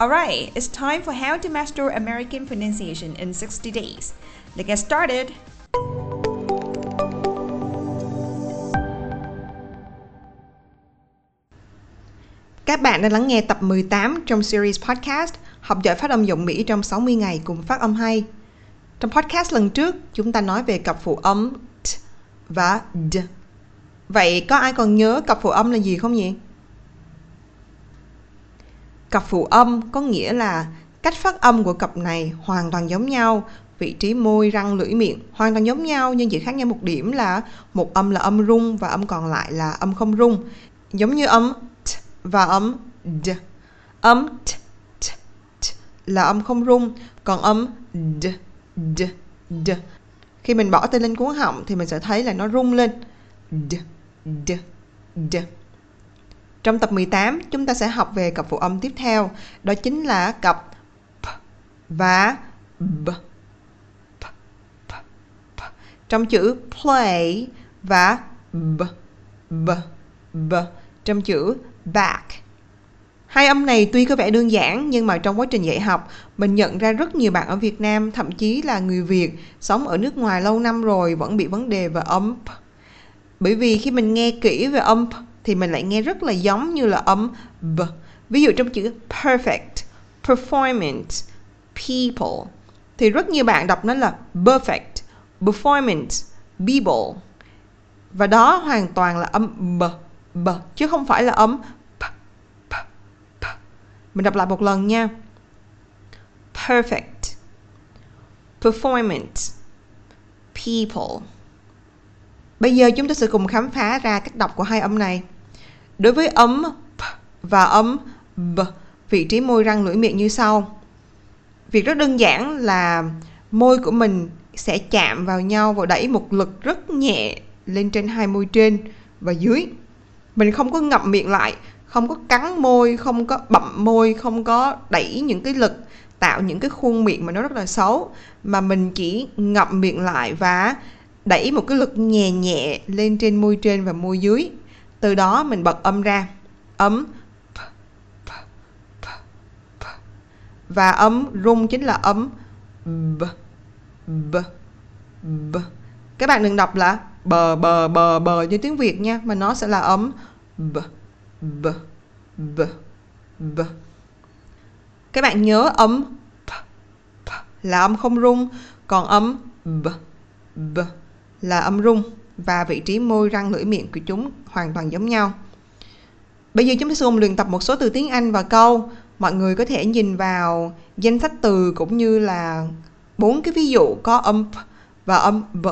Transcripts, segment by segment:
Alright, it's time for how to master American pronunciation in 60 days. Let's get started! Các bạn đang lắng nghe tập 18 trong series podcast Học giỏi phát âm giọng Mỹ trong 60 ngày cùng phát âm hay. Trong podcast lần trước, chúng ta nói về cặp phụ âm t và d. Vậy có ai còn nhớ cặp phụ âm là gì không nhỉ? Cặp phụ âm có nghĩa là cách phát âm của cặp này hoàn toàn giống nhau, vị trí môi, răng, lưỡi miệng hoàn toàn giống nhau nhưng chỉ khác nhau một điểm là một âm là âm rung và âm còn lại là âm không rung. Giống như âm t và âm d. Âm t, t, t là âm không rung, còn âm d, d, d. Khi mình bỏ tay lên cuốn họng thì mình sẽ thấy là nó rung lên. D, d, d. Trong tập 18, chúng ta sẽ học về cặp phụ âm tiếp theo, đó chính là cặp p và b. P, p, p. Trong chữ play và b, b, b. Trong chữ back. Hai âm này tuy có vẻ đơn giản nhưng mà trong quá trình dạy học, mình nhận ra rất nhiều bạn ở Việt Nam, thậm chí là người Việt sống ở nước ngoài lâu năm rồi vẫn bị vấn đề về âm p. Bởi vì khi mình nghe kỹ về âm p thì mình lại nghe rất là giống như là âm b. Ví dụ trong chữ perfect, performance, people thì rất nhiều bạn đọc nó là perfect, performance, people. Và đó hoàn toàn là âm b, b chứ không phải là âm p, p, p. Mình đọc lại một lần nha. Perfect, performance, people. Bây giờ chúng ta sẽ cùng khám phá ra cách đọc của hai âm này. Đối với âm p và âm b, vị trí môi răng lưỡi miệng như sau. Việc rất đơn giản là môi của mình sẽ chạm vào nhau và đẩy một lực rất nhẹ lên trên hai môi trên và dưới. Mình không có ngậm miệng lại, không có cắn môi, không có bậm môi, không có đẩy những cái lực tạo những cái khuôn miệng mà nó rất là xấu mà mình chỉ ngậm miệng lại và đẩy một cái lực nhẹ nhẹ lên trên môi trên và môi dưới. Từ đó mình bật âm ra. Ấm và ấm rung chính là ấm b b b. Các bạn đừng đọc là bờ bờ bờ bờ như tiếng việt nha mà nó sẽ là ấm b b b b. Các bạn nhớ ấm p, p là âm không rung còn ấm b b là âm rung và vị trí môi răng lưỡi miệng của chúng hoàn toàn giống nhau. Bây giờ chúng ta sẽ cùng luyện tập một số từ tiếng Anh và câu. Mọi người có thể nhìn vào danh sách từ cũng như là bốn cái ví dụ có âm p và âm b.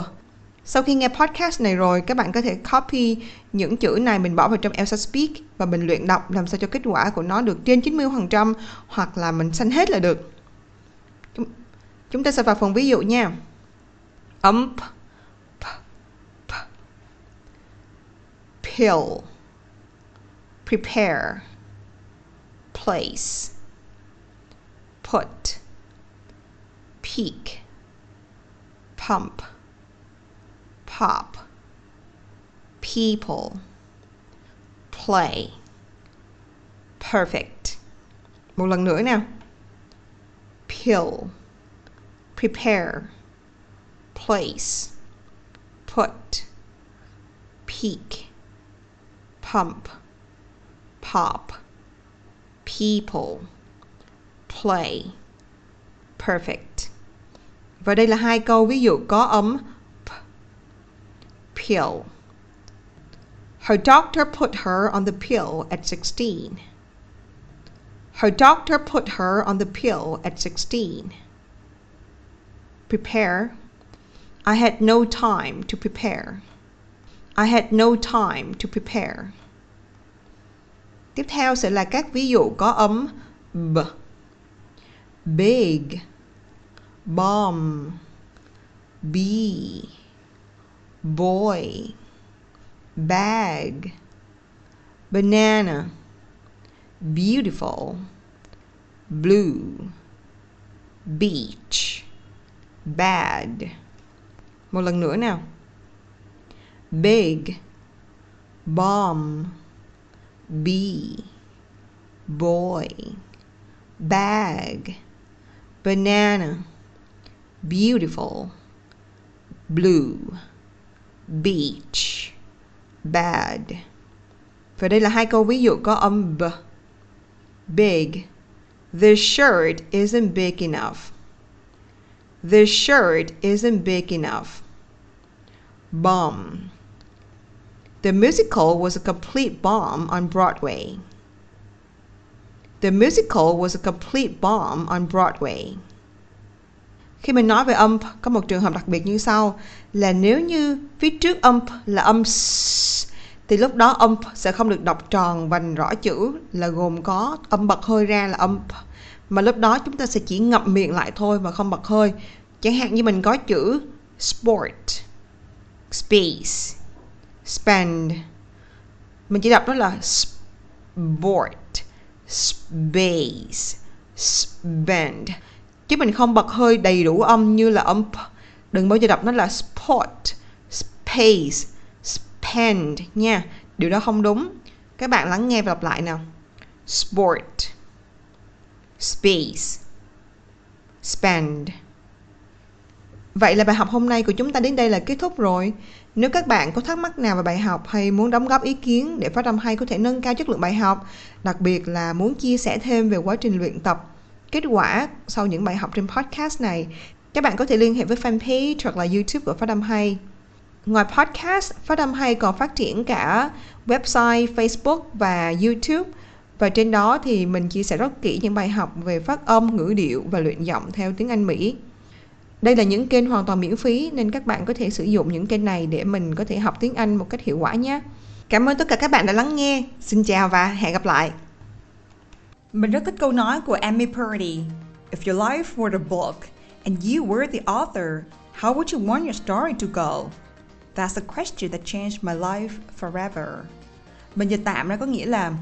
Sau khi nghe podcast này rồi, các bạn có thể copy những chữ này mình bỏ vào trong Elsa Speak và mình luyện đọc làm sao cho kết quả của nó được trên 90% hoặc là mình xanh hết là được. Chúng ta sẽ vào phần ví dụ nha. Âm p pill, prepare, place, put, peak, pump, pop, people, play, perfect. Một lần nữa nào. Pill, prepare, place, put, peak, pump, pop, people, play, perfect. Và đây là hai câu ví dụ có âm p. Pill. Her doctor put her on the pill at 16. Her doctor put her on the pill at 16. Prepare. I had no time to prepare. I had no time to prepare. Tiếp theo sẽ là các ví dụ có âm b. Big, bomb, bee, boy, bag, banana, beautiful, blue, beach, bad. Một lần nữa nào. Big, bomb, bee, boy, bag, banana, beautiful, blue, beach, bad. Và đây là hai câu ví dụ có âm b. Big. This shirt isn't big enough. This shirt isn't big enough. Bomb. The musical was a complete bomb on Broadway. The musical was a complete bomb on Broadway. Khi mình nói về âm có một trường hợp đặc biệt như sau là nếu như phía trước âm là âm s thì lúc đó âm sẽ không được đọc tròn vành rõ chữ là gồm có âm bật hơi ra là âm mà lúc đó chúng ta sẽ chỉ ngậm miệng lại thôi mà không bật hơi. Chẳng hạn như mình có chữ sport, space, spend. Mình chỉ đọc nó là sport, space, spend. Chứ mình không bật hơi đầy đủ âm như là âm p. Đừng bao giờ đọc nó là sport, space, spend nha. Điều đó không đúng. Các bạn lắng nghe và đọc lại nào. Sport, space, spend. Vậy là bài học hôm nay của chúng ta đến đây là kết thúc rồi. Nếu các bạn có thắc mắc nào về bài học hay muốn đóng góp ý kiến để phát âm hay có thể nâng cao chất lượng bài học, đặc biệt là muốn chia sẻ thêm về quá trình luyện tập, kết quả sau những bài học trên podcast này, các bạn có thể liên hệ với fanpage hoặc là YouTube của Phát âm hay. Ngoài podcast, Phát âm hay còn phát triển cả website, Facebook và YouTube. Và trên đó thì mình chia sẻ rất kỹ những bài học về phát âm, ngữ điệu và luyện giọng theo tiếng Anh Mỹ. Đây là những kênh hoàn toàn miễn phí nên các bạn có thể sử dụng những kênh này để mình có thể học tiếng Anh một cách hiệu quả nhé. Cảm ơn tất cả các bạn đã lắng nghe. Xin chào và hẹn gặp lại. Mình rất thích câu nói của Amy Purdy. If your life were a book and you were the author, how would you want your story to go? That's a question that changed my life forever. Mình dịch tạm ra có nghĩa là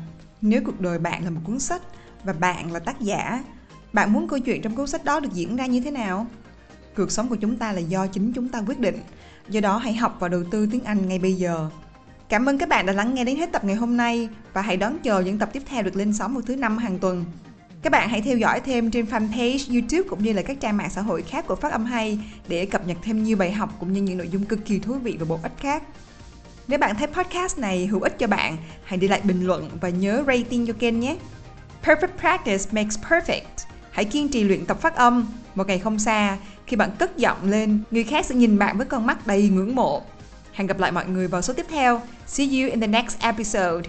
nếu cuộc đời bạn là một cuốn sách và bạn là tác giả, bạn muốn câu chuyện trong cuốn sách đó được diễn ra như thế nào? Cuộc sống của chúng ta là do chính chúng ta quyết định. Do đó hãy học và đầu tư tiếng Anh ngay bây giờ. Cảm ơn các bạn đã lắng nghe đến hết tập ngày hôm nay và hãy đón chờ những tập tiếp theo được lên sóng vào thứ năm hàng tuần. Các bạn hãy theo dõi thêm trên fanpage, YouTube cũng như là các trang mạng xã hội khác của Phát âm hay để cập nhật thêm nhiều bài học cũng như những nội dung cực kỳ thú vị và bổ ích khác. Nếu bạn thấy podcast này hữu ích cho bạn, hãy để lại bình luận và nhớ rating cho kênh nhé. Perfect practice makes perfect. Hãy kiên trì luyện tập phát âm. Một ngày không xa, khi bạn cất giọng lên, người khác sẽ nhìn bạn với con mắt đầy ngưỡng mộ. Hẹn gặp lại mọi người vào số tiếp theo. See you in the next episode.